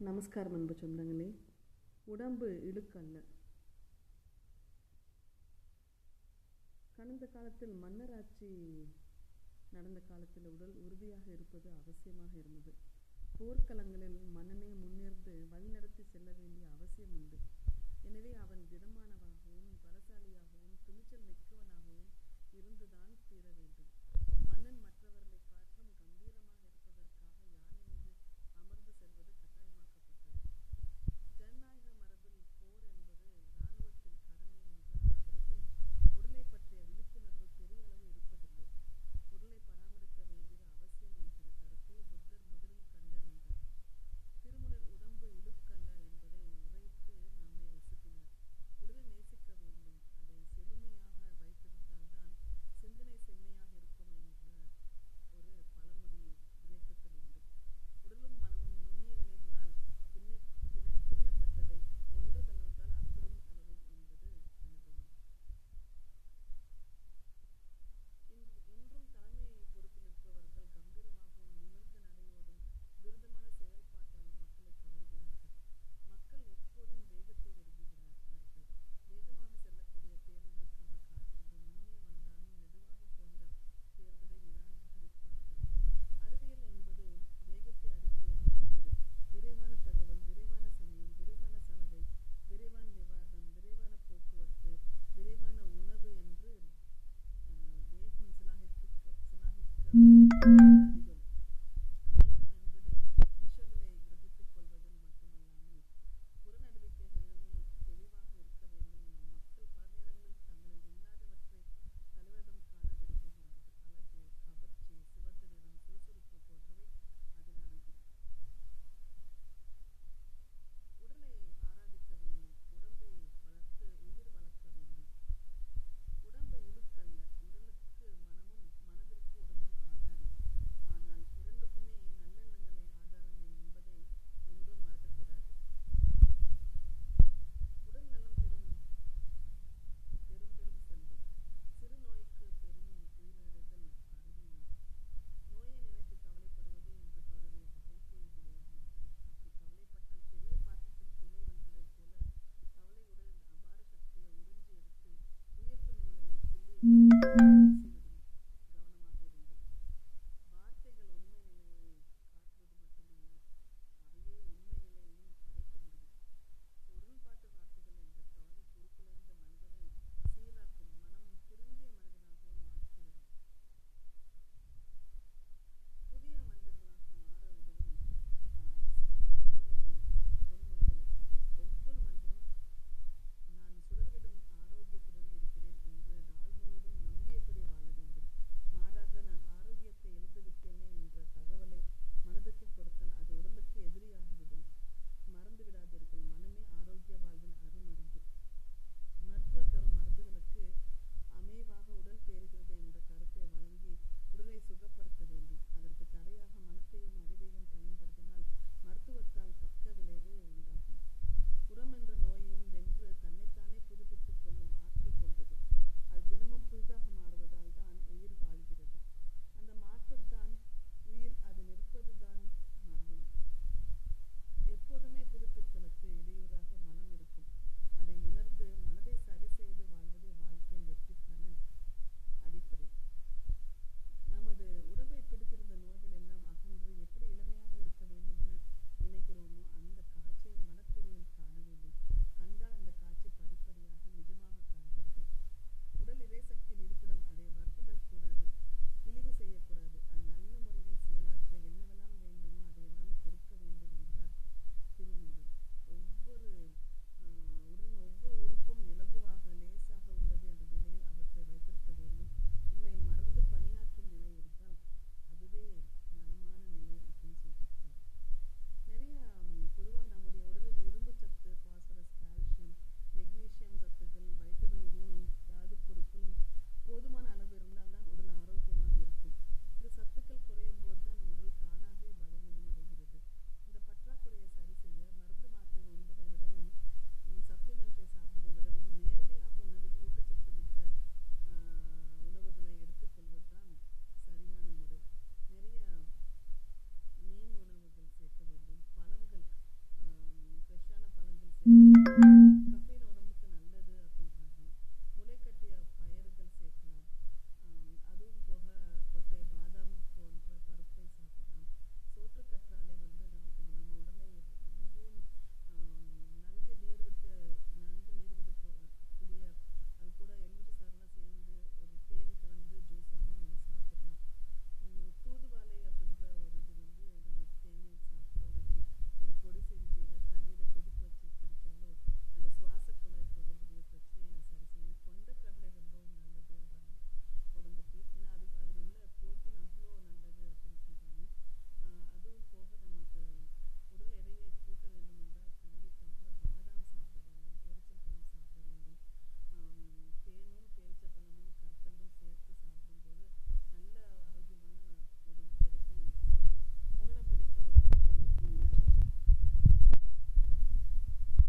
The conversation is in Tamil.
நமஸ்காரம் அன்பு சொந்தங்களே. உடம்பு இழுக்கல்ல. கடந்த காலத்தில் மன்னராட்சி நடந்த காலத்தில் உடல் உறுதியாக இருப்பது அவசியமாக இருந்தது. போர்க்களங்களில் மன்னனை முன்னேர்ந்து வழிநடத்தி செல்ல வேண்டிய அவசியம் உண்டு. எனவே அவன் திடமானவன். thank you